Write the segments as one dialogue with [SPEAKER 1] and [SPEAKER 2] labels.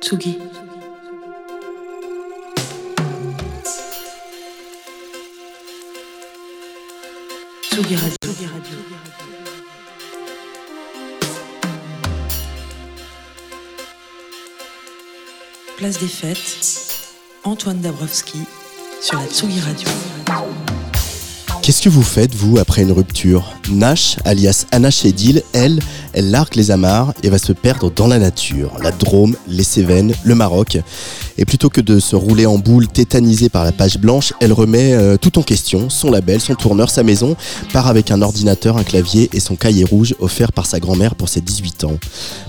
[SPEAKER 1] Tsugi. Tsugi Radio. Place des Fêtes, Antoine Dabrowski sur la Tsugi Radio.
[SPEAKER 2] Qu'est-ce que vous faites, vous, après une rupture Nash, alias Anna Shedil, elle, elle largue les amarres et va se perdre dans la nature. La Drôme, les Cévennes, le Maroc. Et plutôt que de se rouler en boule tétanisée par la page blanche, elle remet euh, tout en question, son label, son tourneur, sa maison, part avec un ordinateur, un clavier et son cahier rouge offert par sa grand-mère pour ses 18 ans.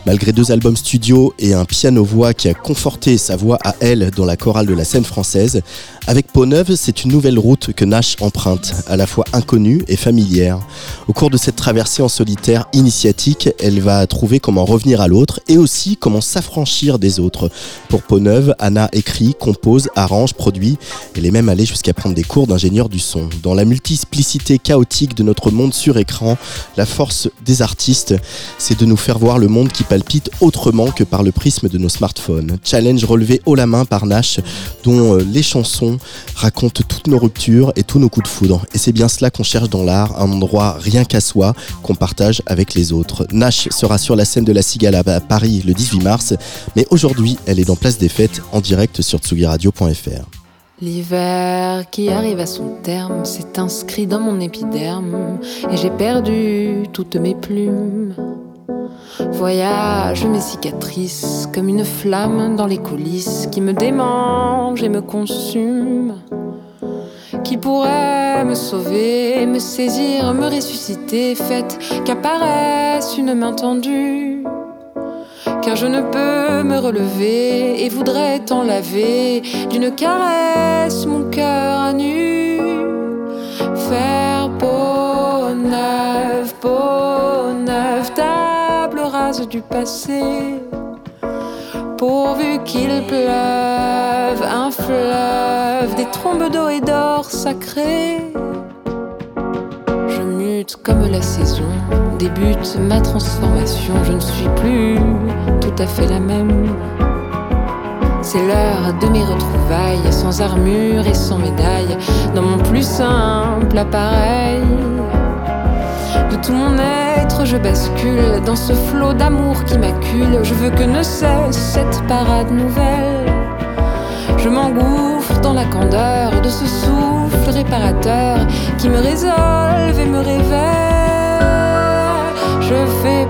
[SPEAKER 2] Malgré deux albums studio et un piano-voix qui a conforté sa voix à elle dans la chorale de la scène française, avec Peau Neuve, c'est une nouvelle route que Nash emprunte, à la fois inconnue et familière. Au cours de cette traversée en solitaire initiatique, elle va trouver comment revenir à l'autre et aussi comment s'affranchir des autres. Pour Peau Anna écrit, compose, arrange, produit. Elle est même allée jusqu'à prendre des cours d'ingénieur du son. Dans la multiplicité chaotique de notre monde sur écran, la force des artistes, c'est de nous faire voir le monde qui palpite autrement que par le prisme de nos smartphones. Challenge relevé haut la main par Nash, dont euh, les chansons racontent toutes nos ruptures et tous nos coups de foudre. Et c'est bien cela qu'on cherche dans l'art, un endroit rien qu'à soi, qu'on partage avec les autres. Nash sera sur la scène de la Cigale à Paris le 18 mars, mais aujourd'hui, elle est dans Place des Fêtes en direct sur tsugiradio.fr.
[SPEAKER 3] L'hiver qui arrive à son terme s'est inscrit dans mon épiderme et j'ai perdu toutes mes plumes. Voyage mes cicatrices comme une flamme dans les coulisses qui me démange et me consume. Qui pourrait me sauver, me saisir, me ressusciter, fait qu'apparaisse une main tendue car je ne peux me relever et voudrais t'en laver d'une caresse mon cœur à nu. Faire peau neuve, peau neuve, table rase du passé. Pourvu qu'il pleuve, un fleuve, des trombes d'eau et d'or comme la saison. Débute ma transformation, je ne suis plus tout à fait la même. C'est l'heure de mes retrouvailles, sans armure et sans médaille, dans mon plus simple appareil. De tout mon être, je bascule dans ce flot d'amour qui m'accule. Je veux que ne cesse cette parade nouvelle. Je dans la candeur de ce souffle réparateur qui me résolve et me révèle. Je fais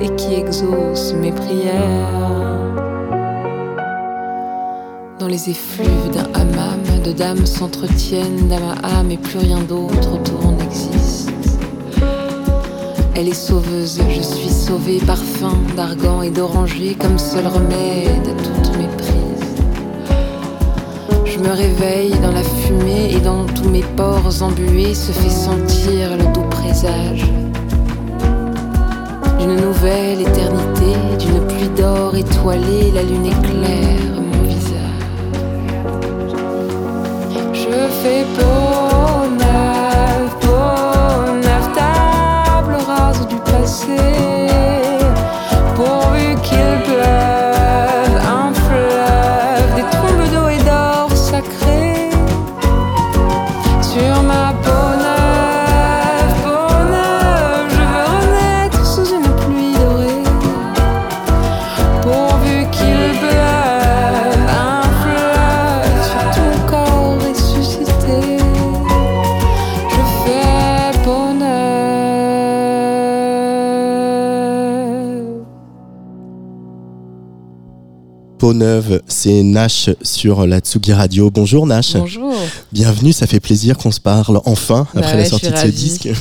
[SPEAKER 3] et qui exauce mes prières. Dans les effluves d'un hammam, deux dames s'entretiennent d'âme à âme et plus rien d'autre autour n'existe. Elle est sauveuse, je suis sauvée, parfum d'argan et d'oranger comme seul remède à toutes mes prises. Je me réveille dans la fumée et dans tous mes pores embués se fait sentir le doux présage d'une nouvelle éternité, d'une pluie d'or étoilée, la lune éclaire mon visage. Je fais peau neuve, peau neuve, table rase du passé. Peau Neuve,
[SPEAKER 2] c'est Nash sur la Tsugi Radio. Bonjour Nash.
[SPEAKER 4] Bonjour.
[SPEAKER 2] Bienvenue, ça fait plaisir qu'on se parle enfin
[SPEAKER 4] Bah
[SPEAKER 2] après
[SPEAKER 4] ouais,
[SPEAKER 2] la sortie de ce disque.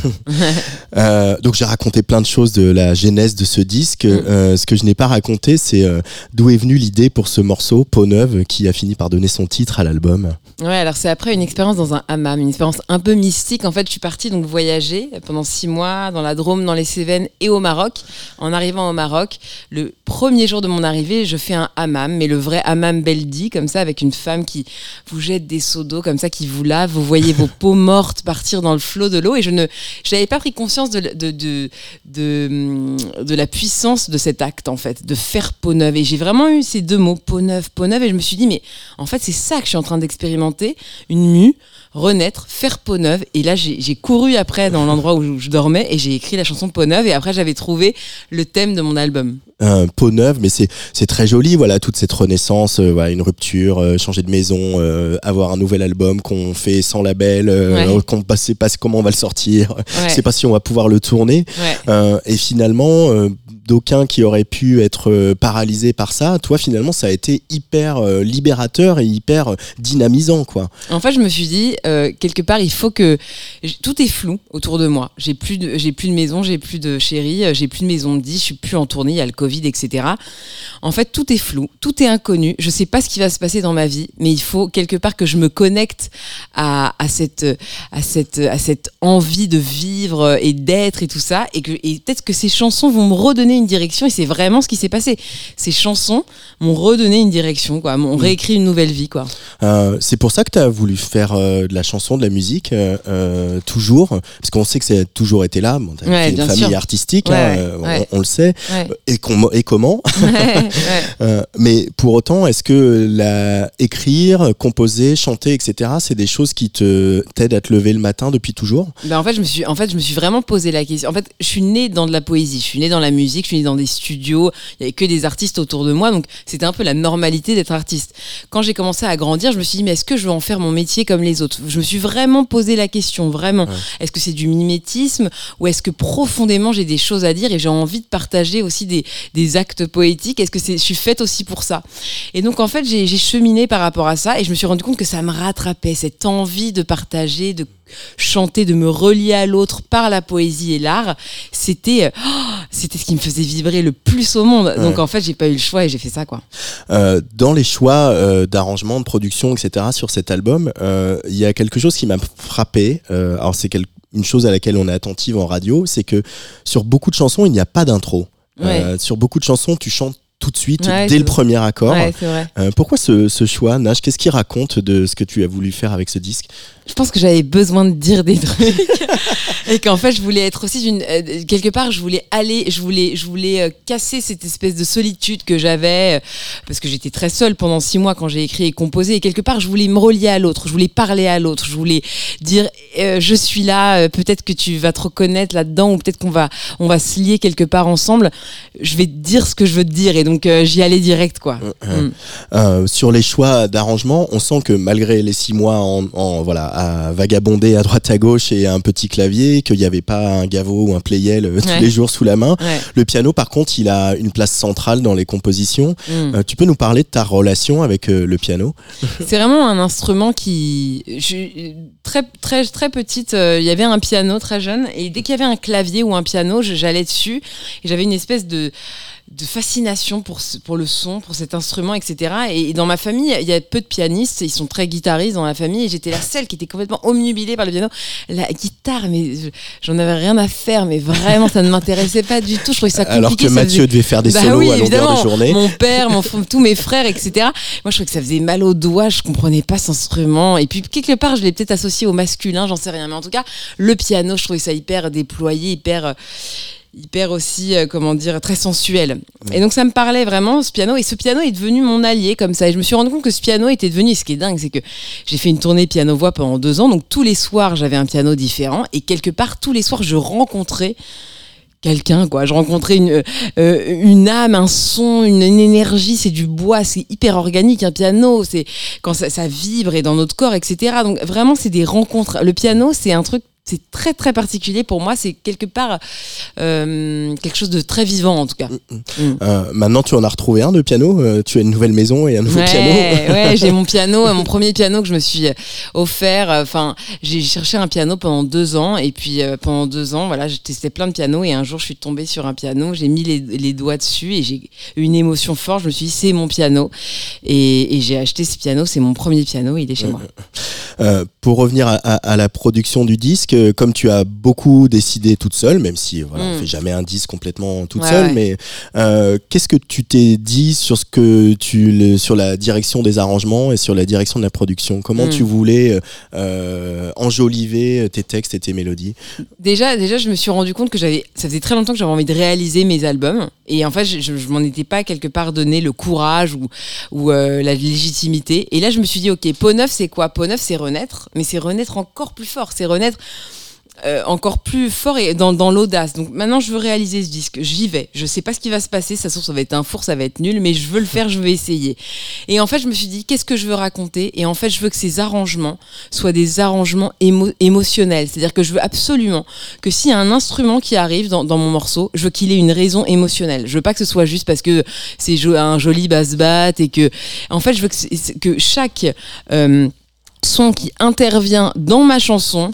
[SPEAKER 2] Euh, donc j'ai raconté plein de choses de la genèse de ce disque.
[SPEAKER 4] Mm.
[SPEAKER 2] Euh, ce que je n'ai pas raconté, c'est euh, d'où est venue l'idée pour ce morceau Peau Neuve qui a fini par donner son titre à l'album.
[SPEAKER 4] Ouais, alors c'est après une expérience dans un hammam, une expérience un peu mystique. En fait, je suis partie donc voyager pendant six mois dans la Drôme, dans les Cévennes et au Maroc. En arrivant au Maroc, le premier jour de mon arrivée, je fais un hammam, mais le vrai hammam beldi, comme ça, avec une femme qui vous jette des seaux d'eau, comme ça, qui vous lave. Vous voyez vos peaux mortes partir dans le flot de l'eau. Et je ne, je n'avais pas pris conscience de, de, de, de, hum, de la puissance de cet acte, en fait, de faire peau neuve. Et j'ai vraiment eu ces deux mots, peau neuve, peau neuve. Et je me suis dit, mais en fait, c'est ça que je suis en train d'expérimenter une mue, renaître, faire peau neuve. Et là, j'ai j'ai couru après dans l'endroit où je dormais et j'ai écrit la chanson peau neuve. Et après, j'avais trouvé le thème de mon album.
[SPEAKER 2] Un peau neuve, mais c'est très joli, voilà, toute cette renaissance, euh, voilà, une rupture, euh, changer de maison, euh, avoir un nouvel album qu'on fait sans label, euh,
[SPEAKER 4] Ouais.
[SPEAKER 2] qu'on ne sait pas comment on va le sortir,
[SPEAKER 4] Ouais.
[SPEAKER 2] je sais pas si on va pouvoir le tourner.
[SPEAKER 4] Ouais.
[SPEAKER 2] Euh, et finalement, euh, d'aucuns qui auraient pu être euh, paralysés par ça, toi finalement ça a été hyper euh, libérateur et hyper euh, dynamisant quoi.
[SPEAKER 4] En fait, je me suis dit, euh, quelque part, il faut que. Tout est flou autour de moi. J'ai plus de, j'ai plus de maison, j'ai plus de chérie, euh, j'ai plus de maison de 10, je suis plus en tournée, il y a le Covid, etc. En fait, tout est flou, tout est inconnu. Je sais pas ce qui va se passer dans ma vie, mais il faut quelque part que je me connecte à, à cette, à cette, à cette envie de vivre et d'être et tout ça, et que, et peut-être que ces chansons vont me redonner une direction. Et c'est vraiment ce qui s'est passé. Ces chansons m'ont redonné une direction, quoi, m'ont réécrit une nouvelle vie, quoi.
[SPEAKER 2] Euh, c'est pour ça que tu as voulu faire euh, de la chanson, de la musique, euh, toujours, parce qu'on sait que ça a toujours été là. Bon, t'as
[SPEAKER 4] Ouais,
[SPEAKER 2] une famille
[SPEAKER 4] sûr.
[SPEAKER 2] artistique,
[SPEAKER 4] Ouais,
[SPEAKER 2] hein,
[SPEAKER 4] ouais,
[SPEAKER 2] on-. On, le sait. Et, qu'on- et comment
[SPEAKER 4] Ouais, ouais.
[SPEAKER 2] Euh, Mais pour autant, est-ce que la, écrire, composer, chanter, etc., c'est des choses qui te t'aident à te lever le matin depuis toujours?
[SPEAKER 4] Ben en fait, je me suis, en fait, je me suis vraiment posé la question. En fait, je suis née dans de la poésie, je suis née dans la musique, je suis née dans des studios. Il y avait que des artistes autour de moi, donc c'était un peu la normalité d'être artiste. Quand j'ai commencé à grandir, je me suis dit mais est-ce que je veux en faire mon métier comme les autres? Je me suis vraiment posé la question, vraiment. Est-ce que c'est du mimétisme ou est-ce que profondément j'ai des choses à dire et j'ai envie de partager aussi des, des actes poétiques Est-ce que c'est, je suis faite aussi pour ça? Et donc en fait, j'ai, j'ai cheminé par rapport à ça et je me suis rendu compte que ça me rattrapait cette envie de partager, de chanter, de me relier à l'autre par la poésie et l'art, c'était euh, oh, c'était ce qui me faisait vibrer le plus au monde. Donc en fait, j'ai pas eu le choix et j'ai fait ça quoi.
[SPEAKER 2] Euh, dans les choix euh, d'arrangement, de production, etc. sur cet album, euh, il y a quelque chose qui m'a frappé. Alors c'est une chose à laquelle on est attentive en radio, c'est que sur beaucoup de chansons, il n'y a pas d'intro. Euh, sur beaucoup de chansons, tu chantes tout de suite,
[SPEAKER 4] Ouais,
[SPEAKER 2] dès le
[SPEAKER 4] vrai.
[SPEAKER 2] premier accord.
[SPEAKER 4] Ouais.
[SPEAKER 2] Euh, pourquoi ce, ce choix, Nash? Qu'est-ce qu'il raconte de ce que tu as voulu faire avec ce disque?
[SPEAKER 4] Je pense que j'avais besoin de dire des trucs et qu'en fait, je voulais être aussi d'une euh, quelque part, je voulais aller, je voulais je voulais euh, casser cette espèce de solitude que j'avais euh, parce que j'étais très seule pendant six mois quand j'ai écrit et composé et quelque part, je voulais me relier à l'autre, je voulais parler à l'autre, je voulais dire je suis là, peut-être que tu vas te reconnaître là-dedans ou peut-être qu'on va on va se lier quelque part ensemble. Je vais te dire ce que je veux te dire et donc j'y allais direct quoi. Mm.
[SPEAKER 2] Sur les choix d'arrangement, on sent que malgré les six mois en, en- voilà à vagabonder à droite à gauche et un petit clavier, qu'il n'y avait pas un Gavo ou un Playel euh, tous
[SPEAKER 4] Ouais.
[SPEAKER 2] les jours sous la main.
[SPEAKER 4] Ouais.
[SPEAKER 2] Le piano, par contre, il a une place centrale dans les compositions.
[SPEAKER 4] Mm.
[SPEAKER 2] Euh, tu peux nous parler de ta relation avec euh, le piano?
[SPEAKER 4] C'est vraiment un instrument qui, je très très très petite, euh, il y avait un piano très jeune et dès qu'il y avait un clavier ou un piano, j'allais dessus et j'avais une espèce de de fascination pour, ce- pour le son, pour cet instrument, etc. Et, dans ma famille, il y a peu de pianistes, ils sont très guitaristes dans la famille, et j'étais la seule qui était complètement omnubilée par le piano. La guitare, mais je- j'en avais rien à faire, mais vraiment, ça ne m'intéressait pas du tout. Je trouvais ça compliqué.
[SPEAKER 2] Alors que
[SPEAKER 4] ça
[SPEAKER 2] Mathieu
[SPEAKER 4] faisait-
[SPEAKER 2] devait faire des
[SPEAKER 4] bah
[SPEAKER 2] solos
[SPEAKER 4] oui,
[SPEAKER 2] à longueur
[SPEAKER 4] évidemment.
[SPEAKER 2] de journée.
[SPEAKER 4] Mon père, mon tous mes frères, etc. Moi, je trouvais que ça faisait mal aux doigts. Je comprenais pas cet instrument. Et puis, quelque part, je l'ai peut-être associé au masculin, j'en sais rien. Mais en tout cas, le piano, je trouvais ça hyper déployé, hyper. Euh, hyper aussi euh, comment dire très sensuel. Et donc ça me parlait vraiment ce piano. Et ce piano est devenu mon allié comme ça. Et je me suis rendu compte que ce piano était devenu ce qui est dingue c'est que j'ai fait une tournée piano voix pendant deux ans. Donc tous les soirs j'avais un piano différent. Et quelque part tous les soirs je rencontrais quelqu'un quoi. Je rencontrais une euh, une âme un son une, une énergie. C'est du bois c'est hyper organique un piano. C'est quand ça, ça vibre et dans notre corps etc donc vraiment c'est des rencontres. Le piano c'est un truc c'est très très particulier pour moi. C'est quelque part euh, quelque chose de très vivant en tout cas. Mm,
[SPEAKER 2] mm. Mm. Euh, maintenant, tu en as retrouvé un de piano. Euh, tu as une nouvelle maison et un nouveau piano.
[SPEAKER 4] ouais, j'ai mon piano, mon premier piano que je me suis offert. Enfin, j'ai cherché un piano pendant deux ans et puis pendant deux ans, voilà, j'ai testé plein de pianos et un jour, je suis tombée sur un piano. J'ai mis les, les, doigts dessus et j'ai eu une émotion forte. Je me suis dit, c'est mon piano et, et j'ai acheté ce piano. C'est mon premier piano. Il est chez moi.
[SPEAKER 2] pour revenir à, à, à la production du disque comme tu as beaucoup décidé toute seule, même si voilà, on mm. fait jamais un disque complètement toute seule, mais euh, qu'est-ce que tu t'es dit sur ce que tu sur la direction des arrangements et sur la direction de la production? Comment mm. tu voulais euh, enjoliver tes textes et tes mélodies?
[SPEAKER 4] Déjà, déjà, je me suis rendu compte que j'avais, ça faisait très longtemps que j'avais envie de réaliser mes albums, et en fait, je, je, m'en étais pas quelque part donné le courage ou, euh, la légitimité. Et là, je me suis dit, ok, Peau neuf, c'est quoi? Peau neuf, c'est renaître, mais c'est renaître encore plus fort, c'est renaître euh, encore plus fort et dans, dans l'audace. Donc maintenant, je veux réaliser ce disque. J'y vais. Je sais pas ce qui va se passer. Ça ça va être un four, ça va être nul, mais je veux le faire, je veux essayer. Et en fait, je me suis dit, qu'est-ce que je veux raconter? Et en fait, je veux que ces arrangements soient des arrangements émotionnels. C'est-à-dire que je veux absolument que s'il y a un instrument qui arrive dans, mon morceau, je veux qu'il ait une raison émotionnelle. Je veux pas que ce soit juste parce que c'est un joli basse-batte et que, en fait, je veux que, que chaque euh, son qui intervient dans ma chanson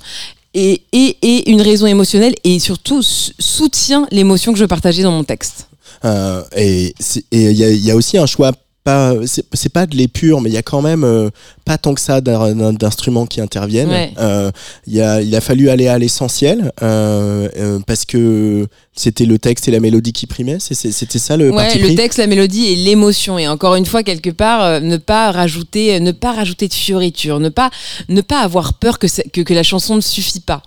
[SPEAKER 4] et, et, une raison émotionnelle et surtout soutient l'émotion que je partageais dans mon texte.
[SPEAKER 2] Euh, et il y, y, a aussi un choix c'est pas de l'épure mais il y a quand même euh, pas tant que ça d'instruments qui interviennent euh, a, il a fallu aller à l'essentiel parce que c'était le texte et la mélodie qui primaient c'était ça le
[SPEAKER 4] ouais, le texte la mélodie et l'émotion et encore une fois quelque part ne pas rajouter ne pas rajouter de fioriture ne pas ne pas avoir peur que, que, que la chanson ne suffit pas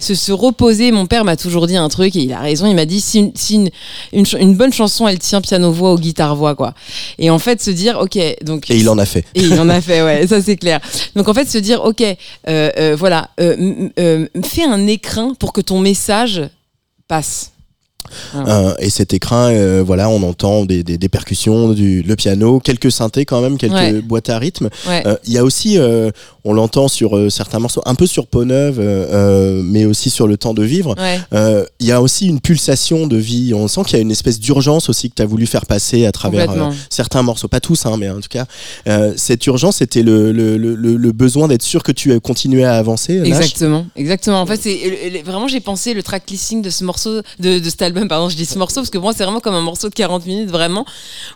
[SPEAKER 4] se, reposer. Mon père m'a toujours dit un truc et il a raison. Il m'a dit si, une, une, bonne chanson, elle tient piano-voix ou guitare-voix, quoi. Et en fait, se dire, ok, donc.
[SPEAKER 2] Et il en a fait.
[SPEAKER 4] Et il en a fait, ouais, ça c'est clair. Donc en fait, se dire, ok, euh, euh, voilà, euh, fais un écrin pour que ton message passe.
[SPEAKER 2] Euh, et cet écrin, euh, voilà, on entend des, des, des, percussions, du, le piano, quelques synthés quand même, quelques boîtes à rythme. Euh, il y a aussi, on l'entend sur certains morceaux, un peu sur Peau Neuve, mais aussi sur Le Temps de Vivre. Il y a aussi une pulsation de vie. On sent qu'il y a une espèce d'urgence aussi que tu as voulu faire passer à travers certains morceaux, pas tous, hein, mais en tout cas, cette urgence, c'était le, le, le, le, besoin d'être sûr que tu continuais à avancer.
[SPEAKER 4] Exactement, exactement. En fait, c'est vraiment j'ai pensé le track listing de ce morceau, de, de cet album pardon, je dis ce morceau parce que pour moi c'est vraiment comme un morceau de 40 minutes vraiment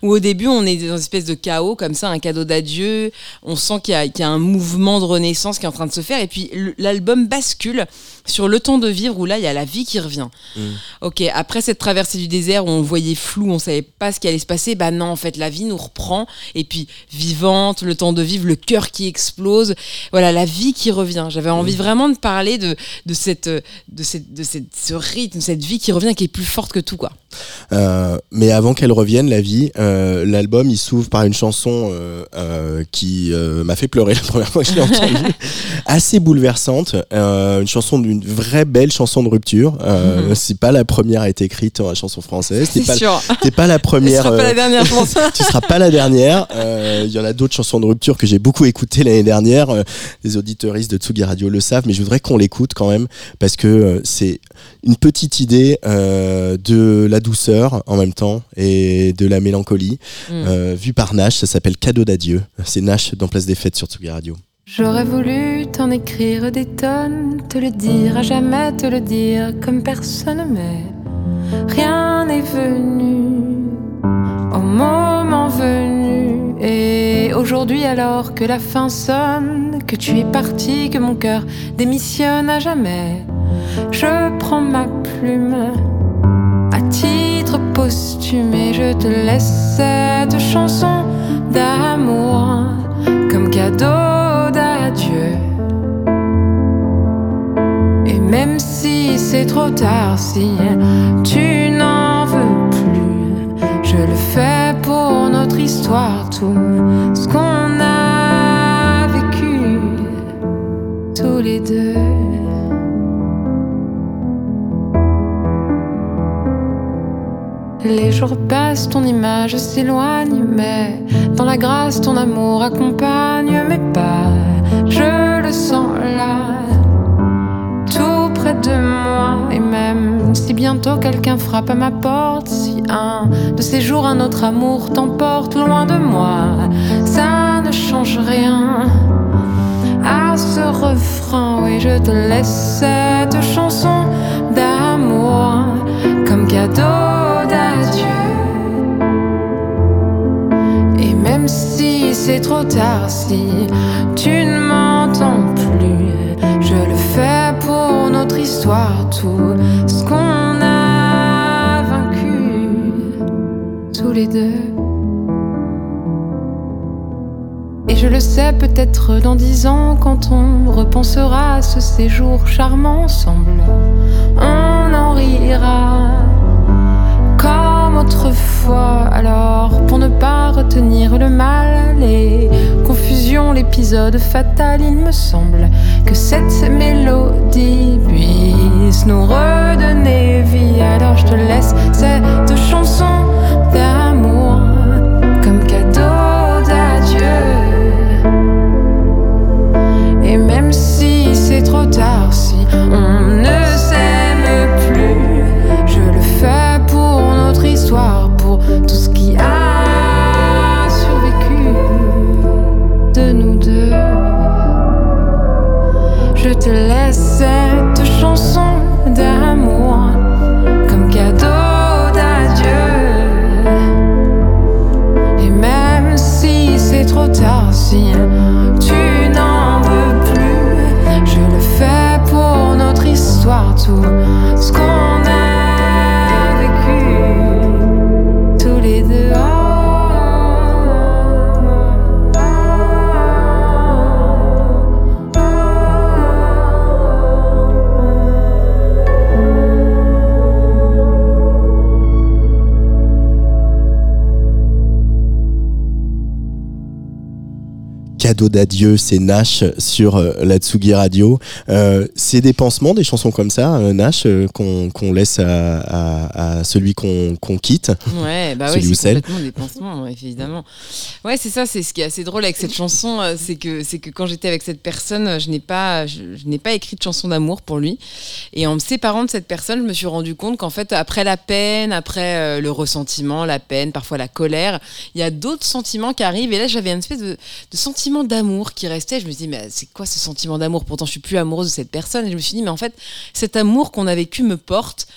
[SPEAKER 4] où au début on est dans une espèce de chaos comme ça, un cadeau d'adieu, on sent qu'il y, y, a un mouvement de renaissance qui est en train de se faire. Et puis l'album bascule sur le temps de vivre où là il y a la vie qui revient. Mm. Ok, après cette traversée du désert où on voyait flou, on savait pas ce qui allait se passer, bah non en fait la vie nous reprend et puis vivante, le temps de vivre, le cœur qui explose, voilà la vie qui revient. J'avais envie mm. vraiment de parler de, de cette de cette de cette ce rythme, cette vie qui revient qui est plus forte que tout quoi.
[SPEAKER 2] Euh, mais avant qu'elle revienne, la vie, euh, l'album il s'ouvre par une chanson euh, qui m'a fait pleurer la première fois que je l'ai entendue, assez bouleversante, une chanson d'une vraie belle chanson de rupture. Mhm. C'est pas la première à être écrite en chanson française.
[SPEAKER 4] C'est pas,
[SPEAKER 2] pas la première.
[SPEAKER 4] tu seras pas la dernière, je pense.
[SPEAKER 2] tu seras pas la dernière. Il y en a d'autres chansons de rupture que j'ai beaucoup écoutées l'année dernière. les auditeuristes de Tsugi Radio le savent, mais je voudrais qu'on l'écoute quand même parce que c'est une petite idée de la douceur en même temps et de la mélancolie. Mm. Euh, vu par Nash, ça s'appelle Cadeau d'adieu. C'est Nash dans Place des Fêtes sur Tsugi Radio.
[SPEAKER 3] J'aurais voulu t'en écrire des tonnes, te le dire, à jamais te le dire comme personne, mais rien n'est venu au moment venu. Et aujourd'hui, alors que la fin sonne, que tu es parti, que mon cœur démissionne à jamais, je prends ma plume à titre posthume et je te laisse cette chanson d'amour comme cadeau d'adieu. Et même si c'est trop tard, si tu n'en veux plus, je le fais pour notre histoire, tout ce qu'on a vécu tous les deux. Les jours passent, ton image s'éloigne, mais dans la grâce, ton amour accompagne mes pas. Je le sens là, tout de moi. Et même si bientôt quelqu'un frappe à ma porte, si un de ces jours un autre amour t'emporte loin de moi, ça ne change rien. À ce refrain, oui, je te laisse cette chanson d'amour comme cadeau d'adieu. Et même si c'est trop tard, si Peut-être dans dix ans quand on repensera à ce séjour charmant ensemble, on en rira comme autrefois. Alors pour ne pas retenir le mal, les confusions, l'épisode fatal, il me semble que cette mélodie puisse nous redonner vie. Alors je te laisse cette chanson trop tard, si on ne s'aime plus, je le fais pour notre histoire, pour tout ce qui a survécu de nous deux. Je te laisse cette chanson d'amour comme cadeau d'adieu. Et même si c'est trop tard, si tu histoire,
[SPEAKER 2] Cadeau d'adieu, c'est Nash sur euh, la Tsugi Radio. Euh, c'est des pansements, des chansons comme ça, euh, Nash, qu'on laisse à, à- à celui qu'on quitte.
[SPEAKER 4] Ouais, bah oui,
[SPEAKER 2] ou
[SPEAKER 4] c'est complètement des pansements, évidemment. Ouais, c'est ça, c'est ce qui est assez drôle avec cette chanson, c'est que que quand j'étais avec cette personne, je n'ai pas je, je n'ai pas écrit de chanson d'amour pour lui. Et en me séparant de cette personne, je me suis rendu compte qu'en fait, après la peine, après le ressentiment, la peine, parfois la colère, il y a d'autres sentiments qui arrivent. Et là, j'avais une espèce de, de sentiment d'amour qui restait. Je me suis dit, mais c'est quoi ce sentiment d'amour? Pourtant, je suis plus amoureuse de cette personne. Et je me suis dit, mais en fait, cet amour qu'on a vécu me porte.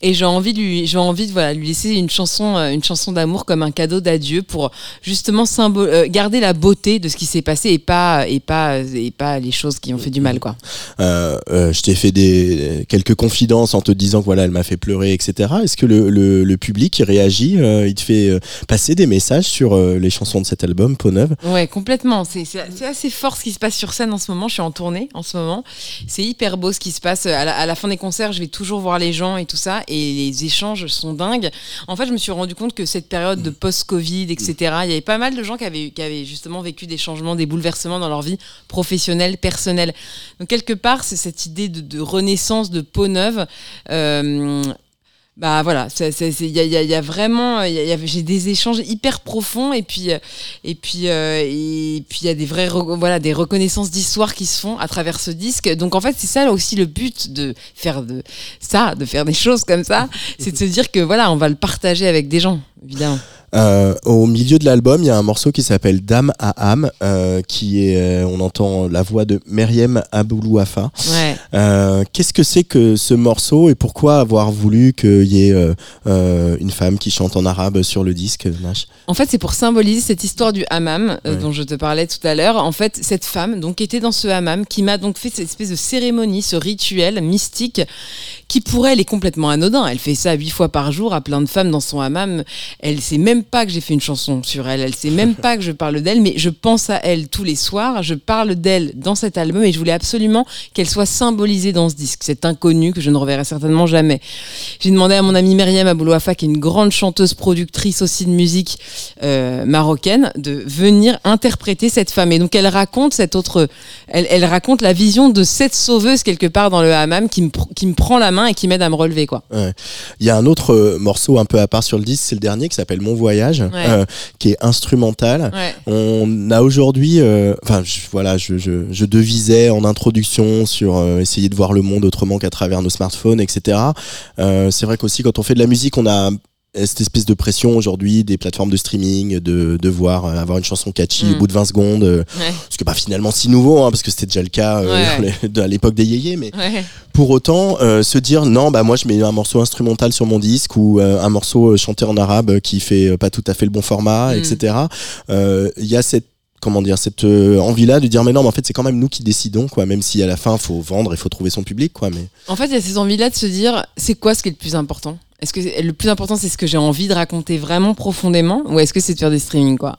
[SPEAKER 4] Et j'ai envie de lui, j'ai envie de voilà, lui laisser une chanson, euh, une chanson d'amour comme un cadeau d'adieu pour justement euh, garder la beauté de ce qui s'est passé et pas, et pas, et pas les choses qui ont fait du mal, quoi.
[SPEAKER 2] Euh, euh, je t'ai fait des quelques confidences en te disant que voilà, elle m'a fait pleurer, etc. Est-ce que le, le, le public il réagit Il te fait passer des messages sur les chansons de cet album, Peau Neuve?
[SPEAKER 4] Ouais, complètement. C'est assez fort ce qui se passe sur scène en ce moment. Je suis en tournée en ce moment. C'est hyper beau ce qui se passe. À la, à la fin des concerts, je vais toujours voir les gens et tout ça. Et les échanges sont dingues. En fait, je me suis rendu compte que cette période de post-Covid, etc., il y avait pas mal de gens qui avaient, qui avaient justement vécu des changements, des bouleversements dans leur vie professionnelle, personnelle. Donc, quelque part, c'est cette idée de, de renaissance, de peau neuve. Euh, bah voilà, il y y y a vraiment, il y a- il y a- j'ai des échanges hyper profonds et puis euh, et puis euh, et puis il y a des vraies voilà des reconnaissances d'histoire qui se font à travers ce disque. Donc en fait c'est ça aussi le but de faire de ça, de faire des choses comme ça, c'est de se dire que voilà on va le partager avec des gens évidemment.
[SPEAKER 2] Euh, au milieu de l'album, il y a un morceau qui s'appelle Dame à âme, euh, qui est, euh, on entend la voix de Meriem Aboulouafa.
[SPEAKER 4] Ouais.
[SPEAKER 2] Euh, Qu'est-ce que c'est que ce morceau et pourquoi avoir voulu qu'il y ait une femme qui chante en arabe sur le disque, Nash?
[SPEAKER 4] En fait, c'est pour symboliser cette histoire du hammam
[SPEAKER 2] Ouais.
[SPEAKER 4] dont je te parlais tout à l'heure. En fait, cette femme donc était dans ce hammam qui m'a donc fait cette espèce de cérémonie, ce rituel mystique qui pour elle est complètement anodin. Elle fait ça huit fois par jour à plein de femmes dans son hammam. Elle sait même pas que j'ai fait une chanson sur elle. Elle sait même pas que je parle d'elle, mais je pense à elle tous les soirs. Je parle d'elle dans cet album et je voulais absolument qu'elle soit symbolisée dans ce disque. Cet inconnu que je ne reverrai certainement jamais. J'ai demandé à mon amie Myriam Aboulouafa, qui est une grande chanteuse, productrice aussi de musique euh, marocaine, de venir interpréter cette femme. Et donc elle raconte cette autre, elle, elle raconte la vision de cette sauveuse quelque part dans le hammam qui me, pr- qui me prend la main main et qui m'aide à me relever quoi.
[SPEAKER 2] Il y a un autre euh, morceau un peu à part sur le disque, c'est le dernier qui s'appelle Mon voyage, euh, qui est instrumental. On a aujourd'hui, euh, enfin voilà, je, je, devisais en introduction sur essayer de voir le monde autrement qu'à travers nos smartphones, etc. c'est vrai qu'aussi quand on fait de la musique, on a cette espèce de pression aujourd'hui des plateformes de streaming de devoir euh, avoir une chanson catchy au mm. bout de 20 secondes euh, ce qui n'est pas finalement si nouveau hein, parce que c'était déjà le cas euh, à l'époque des yéyés mais pour autant se dire non bah moi je mets un morceau instrumental sur mon disque ou un morceau chanté en arabe qui fait pas tout à fait le bon format mm. etc il y a cette comment dire cette envie là de dire mais non mais en fait c'est quand même nous qui décidons quoi même si à la fin il faut vendre il faut trouver son public quoi mais
[SPEAKER 4] en fait il y a ces envies là de se dire c'est quoi ce qui est le plus important? Est-ce que le plus important, c'est ce que j'ai envie de raconter vraiment profondément ou est-ce que c'est de faire des streamings, quoi?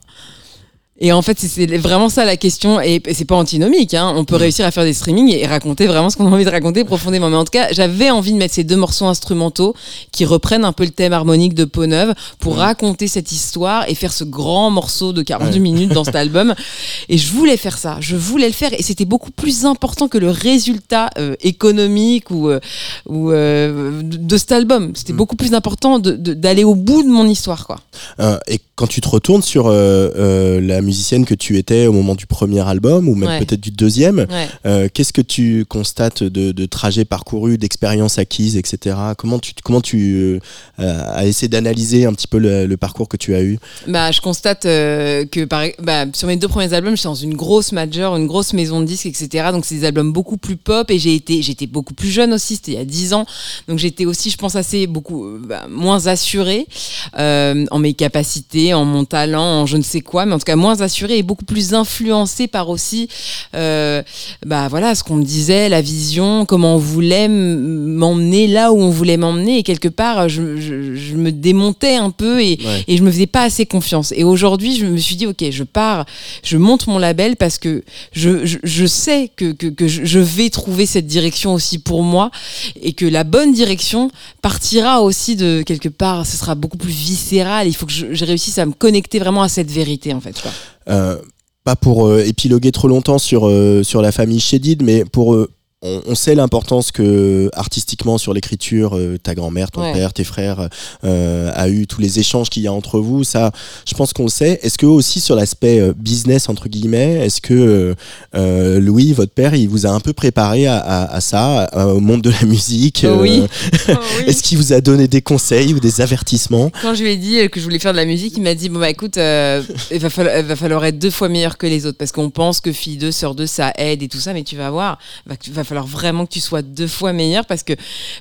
[SPEAKER 4] Et en fait, c'est vraiment ça la question. Et c'est pas antinomique. Hein. On peut mm. réussir à faire des streamings et raconter vraiment ce qu'on a envie de raconter profondément. Mais en tout cas, j'avais envie de mettre ces deux morceaux instrumentaux qui reprennent un peu le thème harmonique de Peau Neuve pour mm. raconter cette histoire et faire ce grand morceau de 42 minutes dans cet album. Et je voulais faire ça. Je voulais le faire. Et c'était beaucoup plus important que le résultat euh, économique ou, euh, ou euh, de cet album. C'était mm. beaucoup plus important d'aller au bout de mon histoire. Quoi.
[SPEAKER 2] et quand tu te retournes sur la musicienne que tu étais au moment du premier album ou même peut-être du deuxième. Euh, qu'est-ce que tu constates de, de trajets parcourus, d'expériences acquises, etc. Comment tu, comment tu euh, as essayé d'analyser un petit peu le, parcours que tu as eu?
[SPEAKER 4] Bah, Je constate euh, que par, bah, sur mes deux premiers albums, je suis dans une grosse major, une grosse maison de disques, etc. Donc c'est des albums beaucoup plus pop et j'ai été, j'étais beaucoup plus jeune aussi, c'était il y a 10 ans. Donc j'étais aussi, je pense, assez beaucoup bah, moins assurée en mes capacités, en mon talent, en je ne sais quoi, mais en tout cas moins assuré et beaucoup plus influencé par aussi, euh, bah voilà, ce qu'on me disait, la vision, comment on voulait m'emmener là où on voulait m'emmener. Et quelque part, je, me démontais un peu et, et je me faisais pas assez confiance. Et aujourd'hui, je me suis dit, ok, je pars, je monte mon label parce que je, je, sais que, que, que je vais trouver cette direction aussi pour moi et que la bonne direction partira aussi de quelque part, ce sera beaucoup plus viscéral. Il faut que je, je réussisse à me connecter vraiment à cette vérité en fait. Quoi.
[SPEAKER 2] Euh, pas pour euh, épiloguer trop longtemps sur, euh, la famille Chédid, mais pour on, sait l'importance que artistiquement sur l'écriture, euh, ta grand-mère, ton père, tes frères euh, a eu tous les échanges qu'il y a entre vous. Ça, je pense qu'on le sait. Est-ce que aussi sur l'aspect euh, business entre guillemets, est-ce que Louis, votre père, il vous a un peu préparé à, ça, au monde de la musique
[SPEAKER 4] oh oui.
[SPEAKER 2] Est-ce qu'il vous a donné des conseils ou des avertissements?
[SPEAKER 4] Quand je lui ai dit que je voulais faire de la musique, il m'a dit bon bah écoute, il va, falloir, va falloir être deux fois meilleur que les autres parce qu'on pense que fille 2, sœur 2, ça aide et tout ça, mais tu vas voir, va, va falloir vraiment que tu sois deux fois meilleur parce que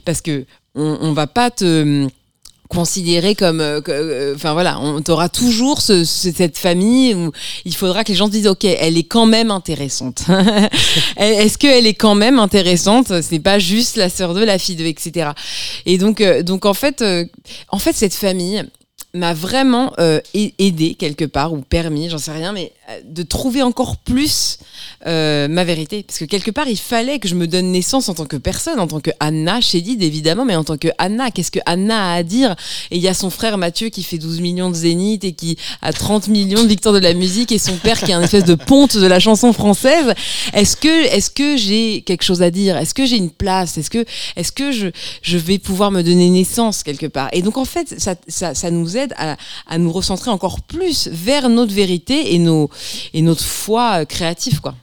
[SPEAKER 4] parce que on, va pas te hum, considérer comme euh, euh, enfin voilà on t'aura toujours ce, cette famille où il faudra que les gens se disent ok elle est quand même intéressante. Est-ce qu'elle est quand même intéressante? C'est pas juste la sœur de la fille de etc et donc euh, donc en fait en fait cette famille m'a vraiment aidé quelque part ou permis j'en sais rien mais de trouver encore plus euh, ma vérité. Parce que quelque part, il fallait que je me donne naissance en tant que personne, en tant que Anna Chédid, évidemment, mais en tant que Anna. Qu'est-ce que Anna a à dire? Et il y a son frère Mathieu qui fait 12 millions de zénith et qui a 30 millions de victoires de la musique et son père qui est un espèce de ponte de la chanson française. Est-ce que, est-ce que j'ai quelque chose à dire? Est-ce que j'ai une place? Est-ce que, est-ce que je, je vais pouvoir me donner naissance quelque part? Et donc, en fait, ça, ça, ça nous aide à, à nous recentrer encore plus vers notre vérité et, nos, et notre foi créative, quoi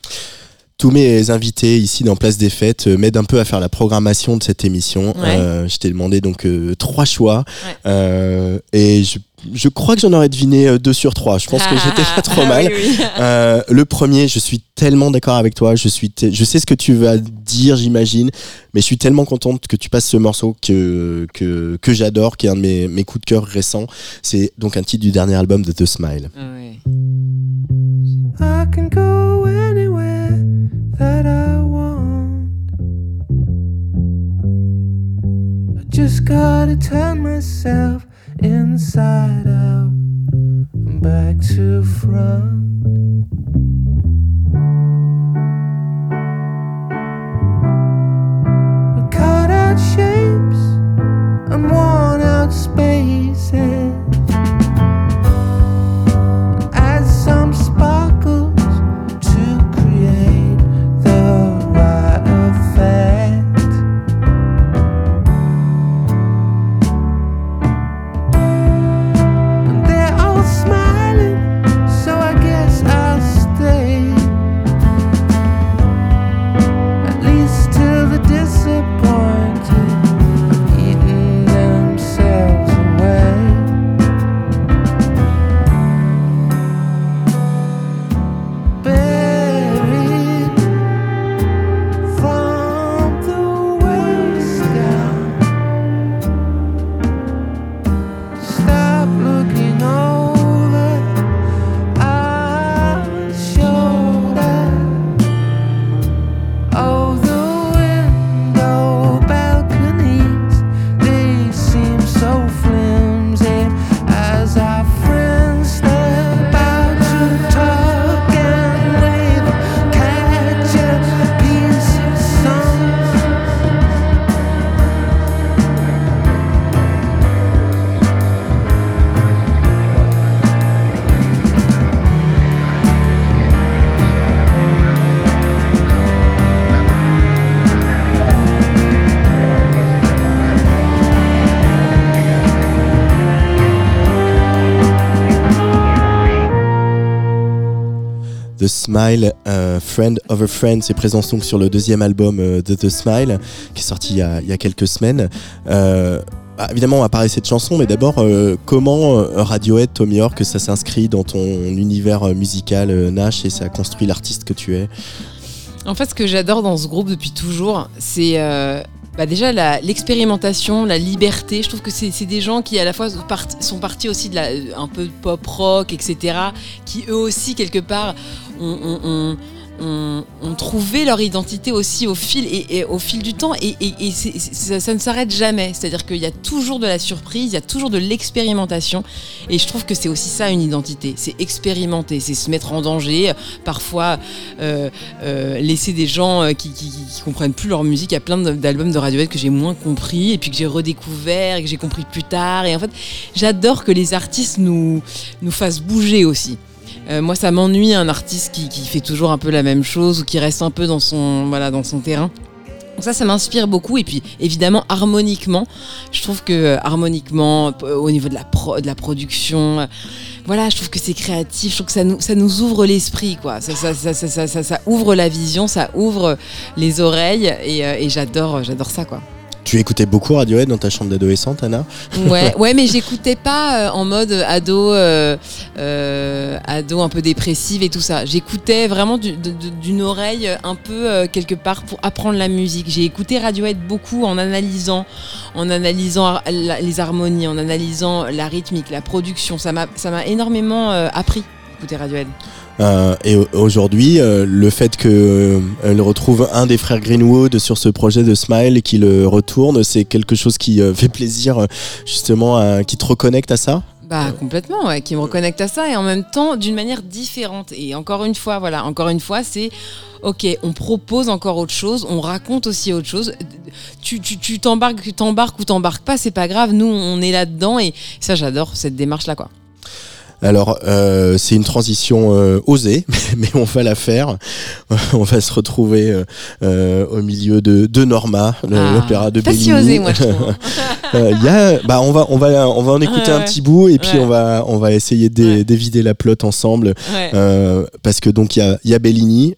[SPEAKER 2] tous mes invités ici dans Place des Fêtes euh, m'aident un peu à faire la programmation de cette émission. Euh, je t'ai demandé donc euh, trois choix et je, crois que j'en aurais deviné deux sur trois. Je pense que j'étais pas trop mal. le premier, je suis tellement d'accord avec toi. Je suis, je sais ce que tu vas dire, j'imagine, mais je suis tellement contente que tu passes ce morceau que que, que j'adore, qui est un de mes, mes coups de cœur récents. C'est donc un titre du dernier album de The Smile. I can go anywhere that I want. I just gotta turn myself inside out and back to front. We cut out shapes and worn out spaces. The Smile, Friend of a Friend. C'est présent donc sur le deuxième album de The Smile, qui est sorti il y a, quelques semaines. Bah, évidemment, on va parler de cette chanson, mais d'abord, comment Radiohead, Tommy York, ça s'inscrit dans ton univers musical Nash et ça construit l'artiste que tu es?
[SPEAKER 4] En fait, ce que j'adore dans ce groupe depuis toujours, c'est bah déjà l'expérimentation, la, liberté. Je trouve que c'est des gens qui à la fois sont partis aussi de un peu pop rock, etc. Qui eux aussi quelque part ont trouvé leur identité aussi au fil, et, au fil du temps et, ça, ne s'arrête jamais. C'est-à-dire qu'il y a toujours de la surprise, il y a toujours de l'expérimentation et je trouve que c'est aussi ça une identité. C'est expérimenter, c'est se mettre en danger, parfois euh, euh, laisser des gens euh, qui, qui, comprennent plus leur musique. Il y a plein d'albums de Radiohead que j'ai moins compris et puis que j'ai redécouvert et que j'ai compris plus tard. Et en fait, j'adore que les artistes nous, nous fassent bouger aussi. Euh, moi, ça m'ennuie un artiste qui, fait toujours un peu la même chose ou qui reste un peu dans son, voilà, dans son terrain. Donc ça, ça m'inspire beaucoup. Et puis, évidemment, harmoniquement, je trouve que euh, harmoniquement, euh, au niveau de la, de la production, voilà, je trouve que c'est créatif. Je trouve que ça nous, ça nous ouvre l'esprit, quoi. Ça ça, ouvre la vision, ça ouvre les oreilles. Et, et j'adore, j'adore ça, quoi.
[SPEAKER 2] Tu écoutais beaucoup Radiohead dans ta chambre d'adolescente, Anna
[SPEAKER 4] Ouais, ouais, mais j'écoutais pas euh, en mode ado, euh, euh, ado un peu dépressive et tout ça. J'écoutais vraiment d'une oreille un peu quelque part pour apprendre la musique. J'ai écouté Radiohead beaucoup en analysant, en analysant les harmonies, en analysant la rythmique, la production. Ça m'a, ça m'a énormément appris écouter Radiohead.
[SPEAKER 2] Euh, et aujourd'hui, euh, le fait qu'elle euh, retrouve un des frères Greenwood sur ce projet de Smile et qu'il le retourne, c'est quelque chose qui fait plaisir justement, qui te reconnecte à ça
[SPEAKER 4] bah complètement, ouais, qui me reconnecte à ça et en même temps d'une manière différente. Et encore une fois, voilà, encore une fois, c'est ok, on propose encore autre chose, on raconte aussi autre chose. Tu t'embarques, tu t'embarques ou t'embarques pas, c'est pas grave. Nous, on est là dedans et ça, j'adore cette démarche là, quoi.
[SPEAKER 2] Alors, euh, c'est une transition euh, osée, mais on va la faire. on va se retrouver euh, au milieu de, de Norma, ah, l'opéra de Bellini.
[SPEAKER 4] Pas si osé, moi, je trouve.
[SPEAKER 2] y a, bah, on va, on va, on va en écouter un petit bout et puis on va, on va essayer d'évider la plotte ensemble, parce que donc il y a, y a, Bellini,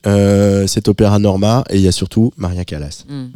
[SPEAKER 2] cet opéra Norma, et il y a surtout Maria Callas. Hmm.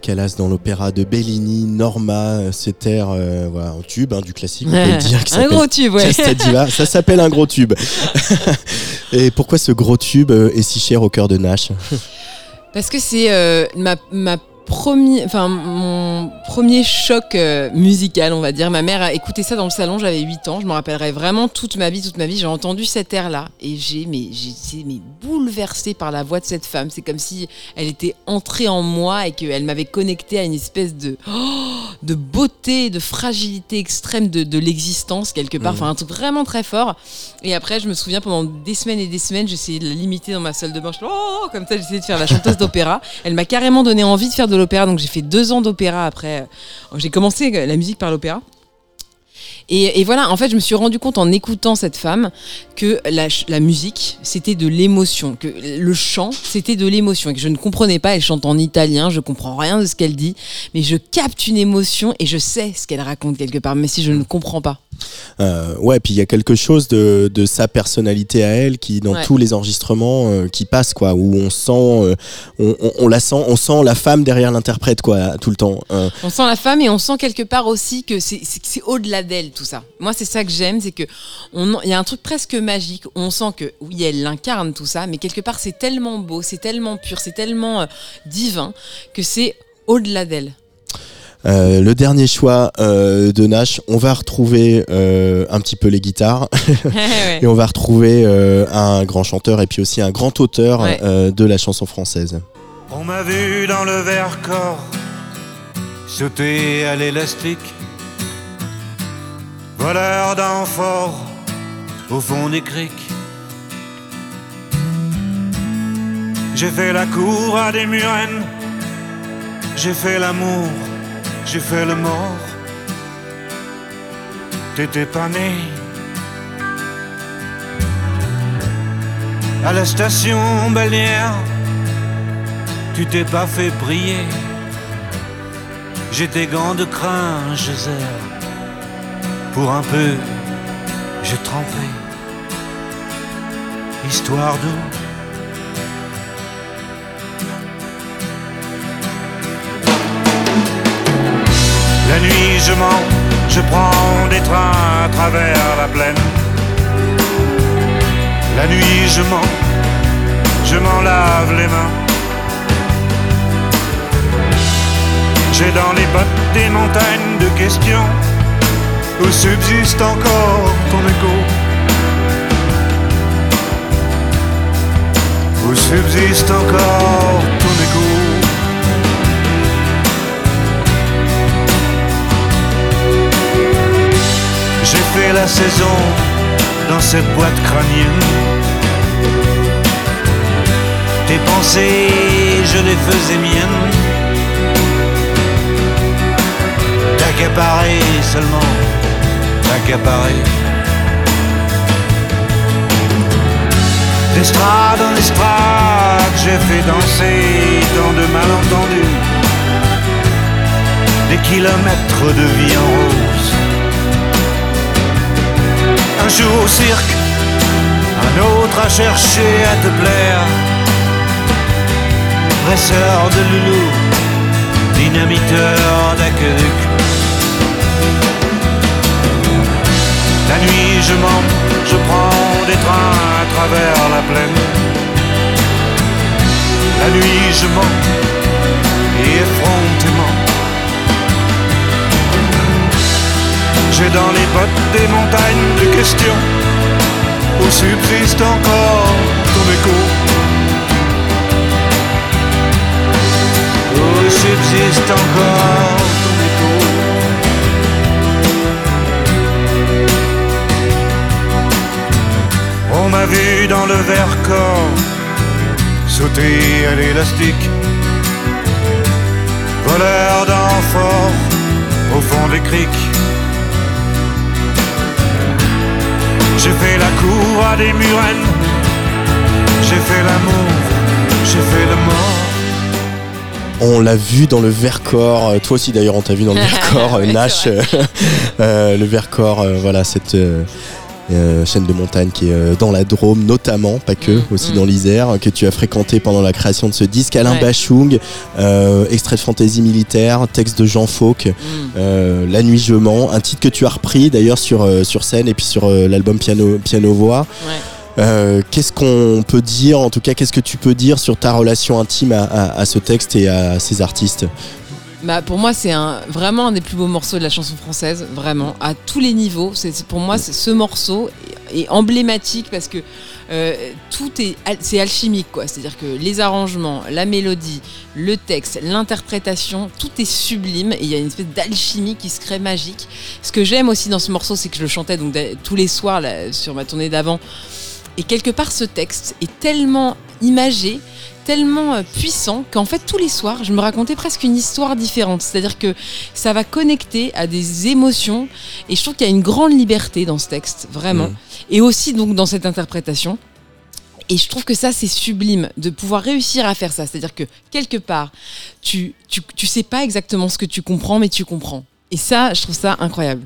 [SPEAKER 2] Callas dans l'opéra de Bellini, Norma, euh, cet air euh, voilà, en tube, hein, du classique, on peut dire.
[SPEAKER 4] un gros tube, ouais.
[SPEAKER 2] ça s'appelle un gros tube. Et pourquoi ce gros tube euh, est si cher au cœur de Nash?
[SPEAKER 4] Parce que c'est ma, ma premier, enfin mon premier choc euh, musical, on va dire. Ma mère a écouté ça dans le salon, j'avais 8 ans. Je me rappellerai vraiment toute ma vie, toute ma vie. J'ai entendu cet air-là et j'ai, mais mais bouleversée par la voix de cette femme. C'est comme si elle était entrée en moi et qu'elle m'avait connecté à une espèce de oh, de beauté, de fragilité extrême de, de l'existence quelque part. Mmh. Enfin un truc vraiment très fort. Et après, je me souviens pendant des semaines et des semaines, j'essayais de la limiter dans ma salle de bain. oh, comme ça, j'essayais de faire la chanteuse d'opéra. Elle m'a carrément donné envie de faire de l'opéra, donc j'ai fait deux ans d'opéra après. J'ai commencé la musique par l'opéra. Et, voilà, en fait, je me suis rendu compte en écoutant cette femme que la, musique, c'était de l'émotion, que le chant, c'était de l'émotion, et que je ne comprenais pas. Elle chante en italien, je comprends rien de ce qu'elle dit, mais je capte une émotion et je sais ce qu'elle raconte quelque part, mais si je ne comprends pas.
[SPEAKER 2] Euh, ouais, puis il y a quelque chose de, de, sa personnalité à elle qui, dans tous les enregistrements, euh, qui passe, quoi, où on sent, euh, on, on, la sent, on sent la femme derrière l'interprète, quoi, tout le temps.
[SPEAKER 4] Euh. On sent la femme et on sent quelque part aussi que c'est au-delà d'elle, tout ça. Moi, c'est ça que j'aime, c'est que il y a un truc presque magique. On sent que, oui, elle incarne tout ça, mais quelque part, c'est tellement beau, c'est tellement pur, c'est tellement divin que c'est au-delà d'elle.
[SPEAKER 2] Euh, le dernier choix euh, de Nash, on va retrouver euh, un petit peu les guitares. Et on va retrouver un grand chanteur et puis aussi un grand auteur de la chanson française.
[SPEAKER 5] On m'a vu dans le Vercors sauter à l'élastique, voleur d'amphores au fond des criques. J'ai fait la cour à des murennes, j'ai fait l'amour j'ai fait le mort. T'étais pas né. À la station balnéaire, tu t'es pas fait briller. J'étais gants de crin, je Pour un peu, j'ai trempé. Histoire d'eau La nuit je mens, je prends des trains à travers la plaine. La nuit je mens, je m'en lave les mains. J'ai dans les bottes des montagnes de questions où subsiste encore ton écho. Où subsiste encore ton écho. Fait la saison dans cette boîte crânienne. Tes pensées, je les faisais miennes. T'accaparer seulement, t'accaparer. D'estrade en estrade, j'ai fait danser tant de malentendus. Des kilomètres de vie en rose un jour au cirque, un autre à chercher à te plaire. Presseur de loulou, dynamiteur d'aqueduc. La nuit je mens, je prends des trains à travers la plaine. La nuit je mens, et effrontément. J'ai dans les bottes des montagnes de questions où subsiste encore ton écho. Où subsiste encore ton écho. On m'a vu dans le Vercors sauter à l'élastique, voleur d'enfort au fond des criques J'ai fait la cour à des murennes. J'ai fait l'amour, j'ai fait le mort.
[SPEAKER 2] On l'a vu dans le Vercors, euh, toi aussi d'ailleurs on t'a vu dans le Vercors, euh, Nash, euh, le Vercors, voilà cette euh, chaîne de montagne qui est euh, dans la Drôme notamment, pas que, mm, aussi mm. dans l'Isère, que tu as fréquenté pendant la création de ce disque. Alain Bachung, euh, extrait de fantaisie militaire, texte de Jean Fauque, mm. La nuit je mens, un titre que tu as repris d'ailleurs sur, sur scène et puis sur l'album Piano, Piano Voix. qu'est-ce qu'on peut dire, en tout cas, qu'est-ce que tu peux dire sur ta relation intime à ce texte et à ces artistes?
[SPEAKER 4] Bah, pour moi, c'est vraiment un des plus beaux morceaux de la chanson française, vraiment, à tous les niveaux. Pour moi, ce morceau est, emblématique parce que euh, tout est, c'est alchimique, quoi. C'est-à-dire que les arrangements, la mélodie, le texte, l'interprétation, tout est sublime et il y a une espèce d'alchimie qui se crée magique. Ce que j'aime aussi dans ce morceau, c'est que je le chantais tous les soirs sur ma tournée d'avant. Et quelque part, ce texte est tellement imagé tellement euh, puissant qu'en fait tous les soirs je me racontais presque une histoire différente. C'est-à-dire que ça va connecter à des émotions et je trouve qu'il y a une grande liberté dans ce texte, vraiment. Mmh. Et aussi donc dans cette interprétation. Et je trouve que ça, c'est sublime de pouvoir réussir à faire ça. C'est-à-dire que quelque part, tu, tu, tu sais pas exactement ce que tu comprends, mais tu comprends. Et ça, je trouve ça incroyable.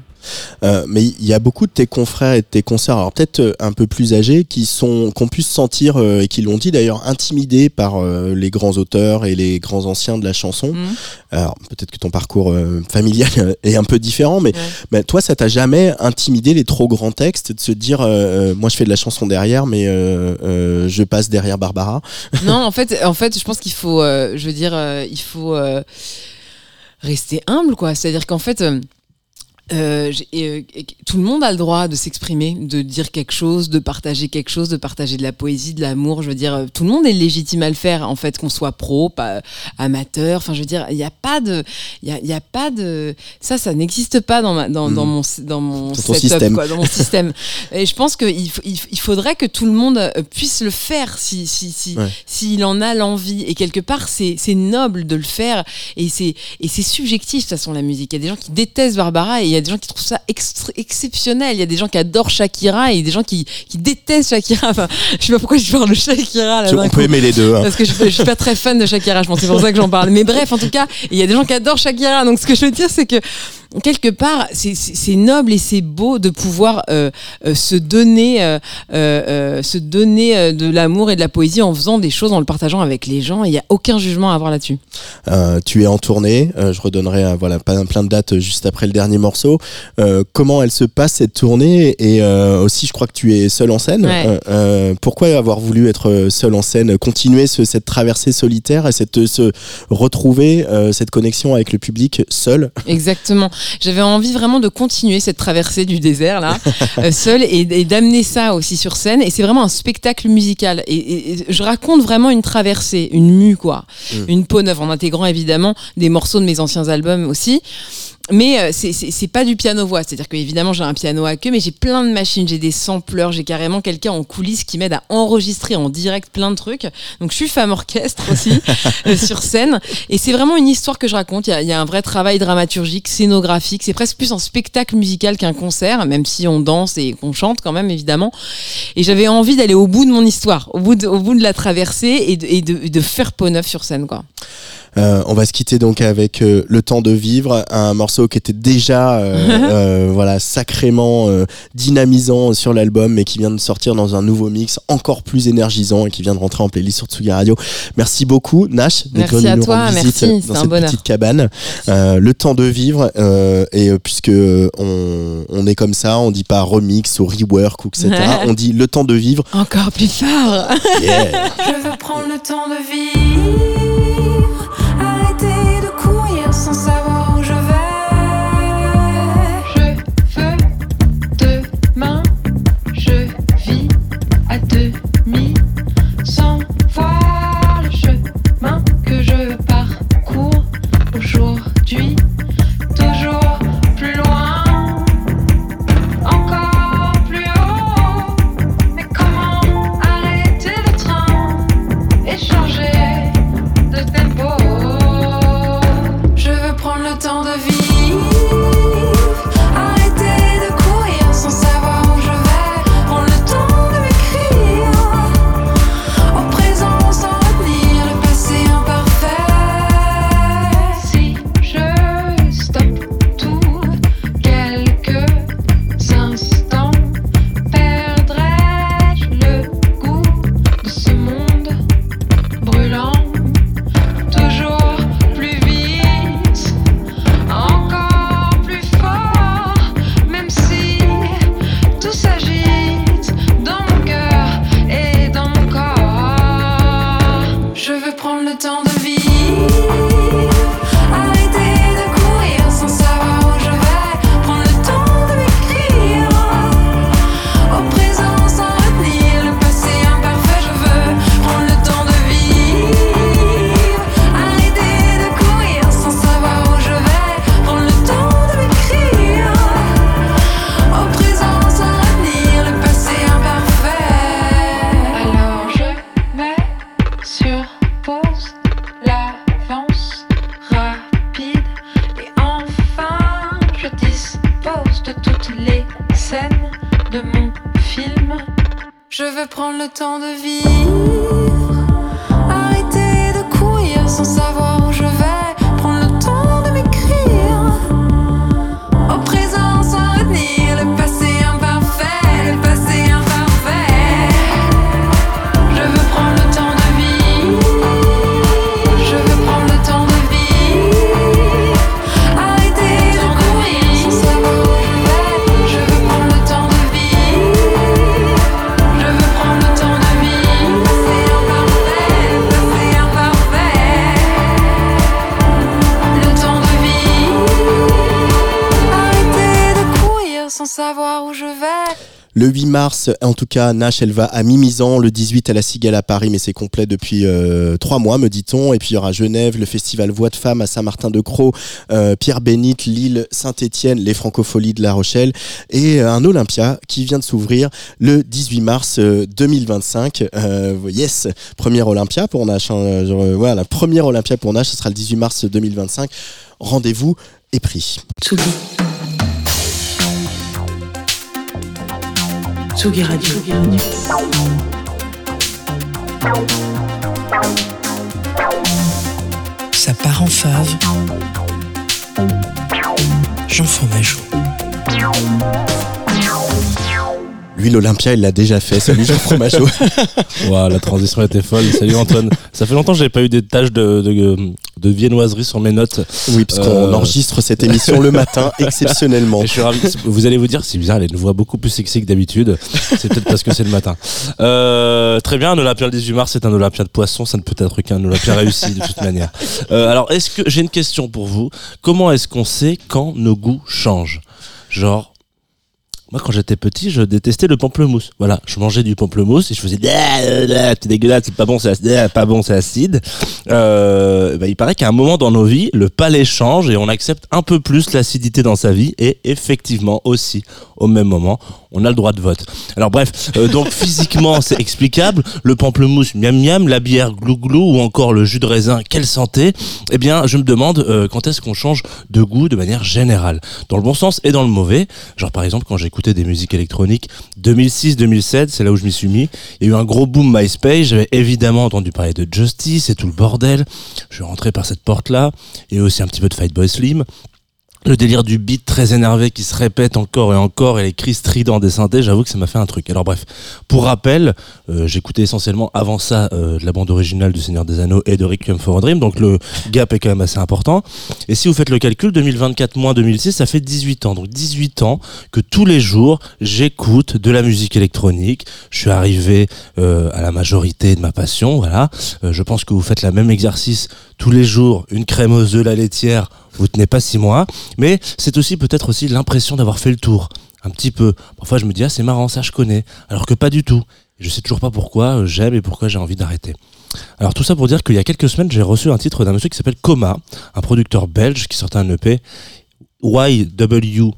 [SPEAKER 2] Euh, mais il y a beaucoup de tes confrères et de tes concerts, alors peut-être euh, un peu plus âgés, qui sont, qu'on puisse sentir euh, et qui l'ont dit d'ailleurs, intimidés par les grands auteurs et les grands anciens de la chanson. Mhm. Alors peut-être que ton parcours familial est un peu différent, mais, mais toi, ça t'a jamais intimidé les trop grands textes de se dire, moi je fais de la chanson derrière, mais je passe derrière Barbara?
[SPEAKER 4] non, en fait, en fait, je pense qu'il faut, je veux dire, il faut rester humble, quoi. C'est-à-dire qu'en fait euh, euh tout le monde a le droit de s'exprimer, de dire quelque chose, de partager quelque chose, de partager de la poésie, de l'amour. Je veux dire, euh, tout le monde est légitime à le faire, en fait, qu'on soit pro, pas amateur. Enfin, je veux dire, il n'y a pas de, il y a, pas de, ça, ça n'existe pas dans, ma, dans, dans, hmm. mon, dans mon
[SPEAKER 2] setup, système.
[SPEAKER 4] Quoi, dans mon système. Et je pense qu'il il, faudrait que tout le monde euh, puisse le faire si, si, si, s'il en a l'envie. Et quelque part, c'est, c'est noble de le faire. Et c'est, et c'est subjectif, de toute façon, la musique. Il y a des gens qui détestent Barbara et y a des gens qui trouvent ça exceptionnel. Il y a des gens qui adorent Shakira et des gens qui, qui détestent Shakira. Enfin, je sais pas pourquoi je parle de Shakira. Là,
[SPEAKER 2] on peut aimer les deux. Hein.
[SPEAKER 4] Parce que je, je, suis pas très fan de Shakira, je pense. C'est pour ça que j'en parle. Mais bref, en tout cas, il y a des gens qui adorent Shakira. Donc ce que je veux dire, c'est que quelque part, c'est noble et c'est beau de pouvoir euh, euh, se donner, euh, se donner de l'amour et de la poésie en faisant des choses, en le partageant avec les gens. Il n'y a aucun jugement à avoir là-dessus.
[SPEAKER 2] tu es en tournée. je redonnerai voilà plein, plein de dates juste après le dernier morceau. comment elle se passe cette tournée? Et aussi, je crois que tu es seul en scène. pourquoi avoir voulu être seul en scène? Continuer cette traversée solitaire et cette, se retrouver cette connexion avec le public seul
[SPEAKER 4] Exactement. J'avais envie vraiment de continuer cette traversée du désert là, euh, seule, et, d'amener ça aussi sur scène. Et c'est vraiment un spectacle musical. Et, je raconte vraiment une traversée, une mue quoi, mm. une peau neuve, en intégrant évidemment des morceaux de mes anciens albums aussi mais euh, c'est pas du piano voix, c'est-à-dire que évidemment j'ai un piano à queue, mais j'ai plein de machines, j'ai des sampleurs, j'ai carrément quelqu'un en coulisses qui m'aide à enregistrer en direct plein de trucs. Donc je suis femme orchestre aussi euh, sur scène, et c'est vraiment une histoire que je raconte. Il y, a, un vrai travail dramaturgique, scénographique. C'est presque plus un spectacle musical qu'un concert, même si on danse et qu'on chante quand même évidemment. Et j'avais envie d'aller au bout de mon histoire, au bout de, au bout de la traversée et de, et de, de faire peau neuf sur scène quoi.
[SPEAKER 2] Euh, on va se quitter donc avec euh, Le temps de vivre, un morceau qui était déjà euh, voilà sacrément dynamisant sur l'album, mais qui vient de sortir dans un nouveau mix encore plus énergisant et qui vient de rentrer en playlist sur Tsugi Radio. Merci beaucoup Nash
[SPEAKER 4] d'être venu nous rendre visite
[SPEAKER 2] dans cette petite cabane. le temps de vivre et puisque on, est comme ça, on dit pas remix ou rework ou etc. on dit le temps de vivre.
[SPEAKER 4] Encore plus fort.
[SPEAKER 3] Je veux prendre le temps de vivre.
[SPEAKER 2] Le 8 mars, en tout cas, Nash, elle va à Mimizan. Le 18 à la Cigale à Paris, mais c'est complet depuis euh, trois mois, me dit-on. Et puis il y aura Genève, le festival Voix de Femmes à Saint-Martin-de-Croix, euh, Pierre Bénite, Lille, Saint-Étienne, les Francopholies de La Rochelle et euh, un Olympia qui vient de s'ouvrir le 18 mars 2025. yes, première Olympia pour Nash. Hein, voilà, la première Olympia pour Nash, ce sera le 18 mars 2025. Rendez-vous est pris.
[SPEAKER 1] Tsugi Radio. Ça part en fave. Jean Fromageau.
[SPEAKER 2] Lui, l'Olympia, il l'a déjà fait. Salut Jean Fromageau.
[SPEAKER 6] wow, la transition était folle. Salut Antoine. Ça fait longtemps que j'avais pas eu des tâches de, de, de, viennoiserie sur mes notes.
[SPEAKER 2] Oui, parce qu'on euh, enregistre cette émission le matin, exceptionnellement.
[SPEAKER 6] je suis ravi. Vous allez vous dire, c'est bizarre, elle a une voix beaucoup plus sexy que d'habitude. C'est peut-être parce que c'est le matin. Euh, très bien, un Olympia le 18 mars, c'est un Olympia de poisson. Ça ne peut être qu'un Olympia réussi de toute manière. Euh, alors, est-ce que j'ai une question pour vous Comment est-ce qu'on sait quand nos goûts changent? Genre, moi, quand j'étais petit, je détestais le pamplemousse. Voilà, je mangeais du pamplemousse et je faisais c'est dégueulasse, c'est pas bon, c'est pas bon, c'est acide. Euh, bah, il paraît qu'à un moment dans nos vies, le palais change et on accepte un peu plus l'acidité dans sa vie et effectivement aussi au même moment, on a le droit de vote. Alors bref, euh, donc physiquement c'est explicable, le pamplemousse miam miam, la bière glou glou ou encore le jus de raisin, quelle santé? Eh bien, je me demande euh, quand est-ce qu'on change de goût de manière générale, dans le bon sens et dans le mauvais. Genre par exemple quand des musiques électroniques 2006-2007, c'est là où je m'y suis mis. Il y a eu un gros boom MySpace, j'avais évidemment entendu parler de Justice et tout le bordel. Je suis rentré par cette porte-là et aussi un petit peu de Fight Boy Slim le délire du beat très énervé qui se répète encore et encore et les cris stridents des synthés, j'avoue que ça m'a fait un truc. Alors bref, pour rappel, euh, j'écoutais essentiellement avant ça euh, de la bande originale du Seigneur des Anneaux et de Requiem for a Dream, donc le gap est quand même assez important. Et si vous faites le calcul, 2024 moins 2006, ça fait 18 ans. Donc 18 ans que tous les jours, j'écoute de la musique électronique. Je suis arrivé euh, à la majorité de ma passion, voilà. je pense que vous faites le même exercice tous les jours, une crème aux œufs, la laitière, vous tenez pas six mois, mais c'est aussi peut-être aussi l'impression d'avoir fait le tour, un petit peu. Parfois je me dis ah c'est marrant ça je connais, alors que pas du tout. Je sais toujours pas pourquoi euh, j'aime et pourquoi j'ai envie d'arrêter. Alors tout ça pour dire qu'il y a quelques semaines j'ai reçu un titre d'un monsieur qui s'appelle Coma, un producteur belge qui sortait un EP YW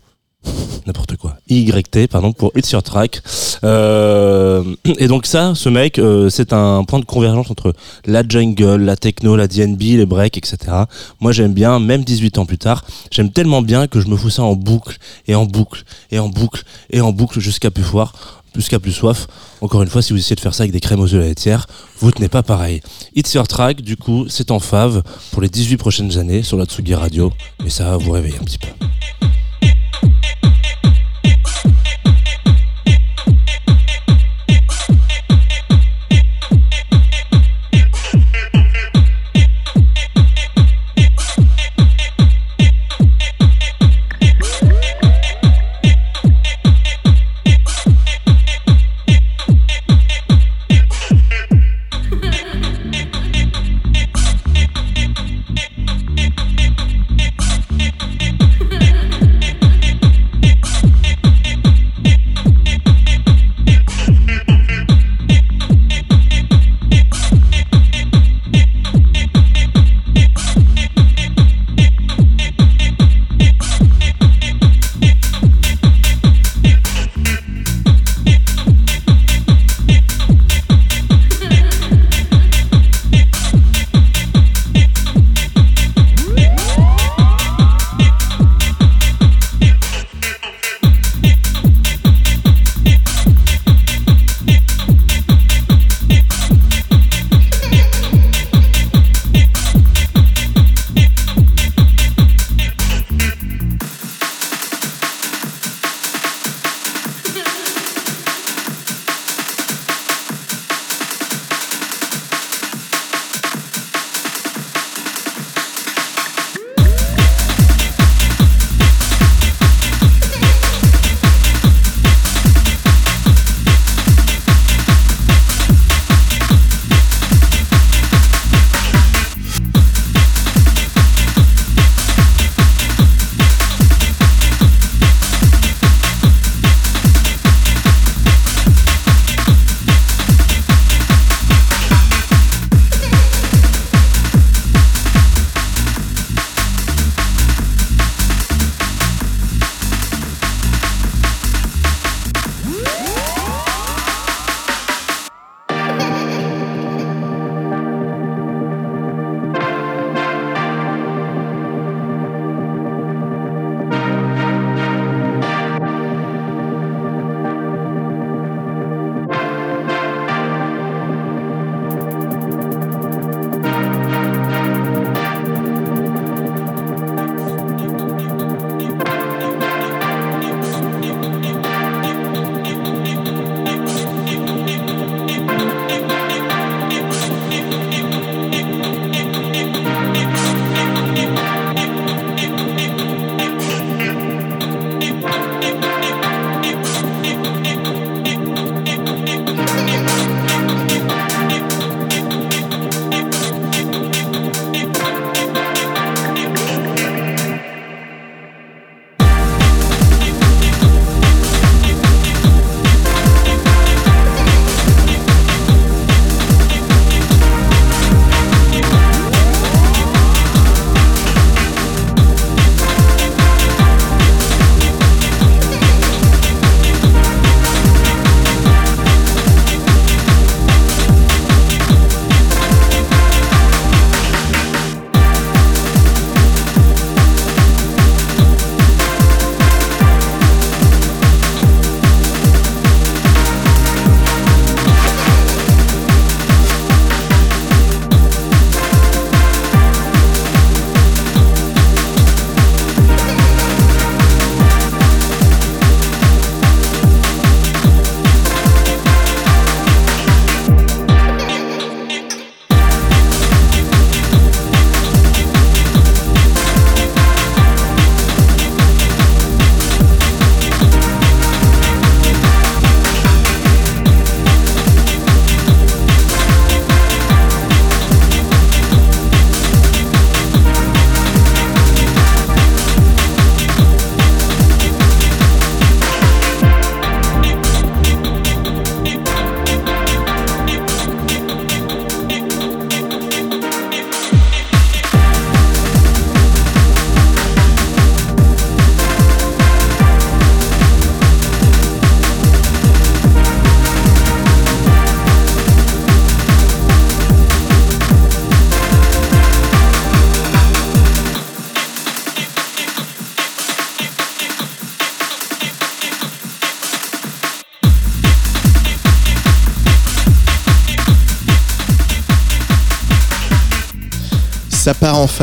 [SPEAKER 6] n'importe quoi. YT, pardon, pour It's Your Track. Euh, et donc ça, ce mec, euh, c'est un point de convergence entre la jungle, la techno, la DNB, les breaks, etc. Moi, j'aime bien, même 18 ans plus tard, j'aime tellement bien que je me fous ça en boucle, et en boucle, et en boucle, et en boucle jusqu'à plus fort jusqu'à plus soif. Encore une fois, si vous essayez de faire ça avec des crèmes aux œufs laitières, vous tenez pas pareil. It's Your Track, du coup, c'est en fave pour les 18 prochaines années sur la Tsugi Radio, et ça va vous réveiller un petit peu.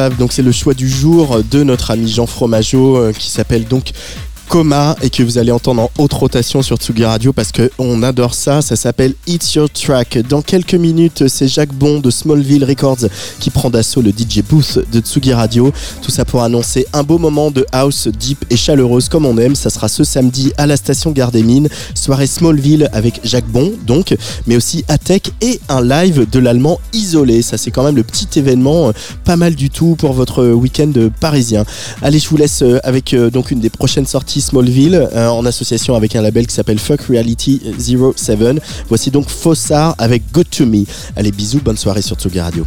[SPEAKER 2] Donc c'est le choix du jour de notre ami Jean Fromageau euh, qui s'appelle donc Coma et que vous allez entendre en haute rotation sur Tsugi Radio parce qu'on adore ça. Ça s'appelle It's Your Track. Dans quelques minutes, c'est Jacques Bon de Smallville Records qui prend d'assaut le DJ booth de Tsugi Radio. Tout ça pour annoncer un beau moment de house deep et chaleureuse comme on aime. Ça sera ce samedi à la station Gare des Mines. Soirée Smallville avec Jacques Bon, donc, mais aussi Atec et un live de l'allemand isolé. Ça, c'est quand même le petit événement, euh, pas mal du tout pour votre week-end parisien. Allez, je vous laisse euh, avec euh, donc une des prochaines sorties Smallville euh, en association avec un label qui s'appelle Fuck Reality 07. Voici donc Fossard avec Good to Me. Allez, bisous, bonne soirée sur Tsugi Radio.